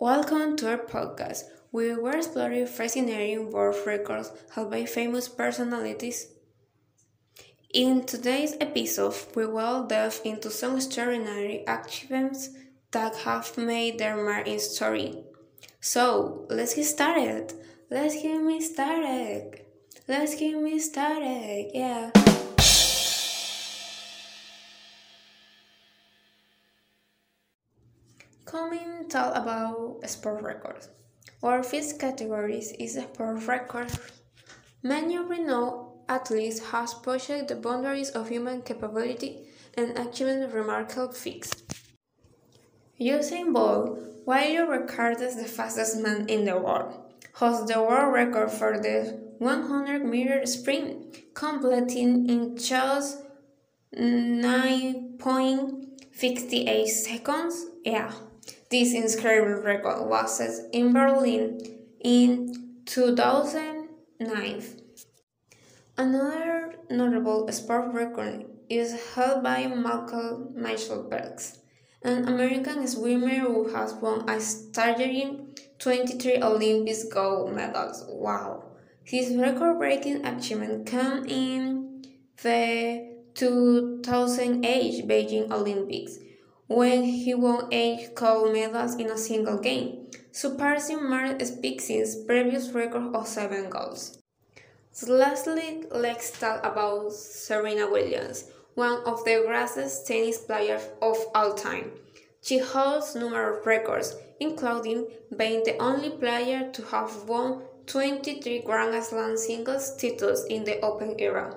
Welcome to our podcast. We will explore fascinating world records held by famous personalities. In today's episode, we will delve into some extraordinary achievements that have made their mark in story. So, let's get started. Let's get me started. Let's get me started. Yeah. Coming talk about sport records. Our fifth category is sport records. Many renowned athletes have pushed the boundaries of human capability and achieved remarkable feats. Usain Bolt, widely regarded as the fastest man in the world, holds the world record for the 100 meter sprint, completing in just 9.58 seconds. Yeah. This incredible record was set in Berlin in 2009. Another notable sport record is held by Michael Phelps, an American swimmer who has won a staggering 23 Olympic gold medals. Wow! His record-breaking achievement came in the 2008 Beijing Olympics when he won eight gold medals in a single game, surpassing Mark Spitz's previous record of seven golds. lastly, let's talk about Serena Williams, one of the greatest tennis players of all time. She holds numerous records, including being the only player to have won 23 Grand Slam singles titles in the Open era.